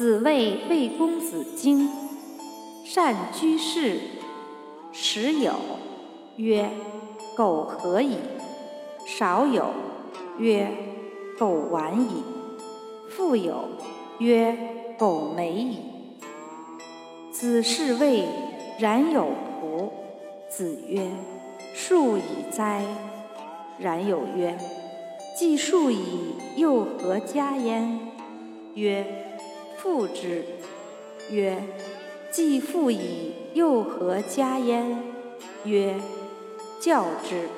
子谓魏公子荆：“善居士。”时有曰：“苟何矣。”少有曰：“苟晚矣。”复有曰：“苟美矣。”子是谓冉有仆。子曰：“数以哉！”冉有曰：“既数矣，又何加焉？”曰：“父之。”曰：“既父矣，又何加焉？”曰：“教之。”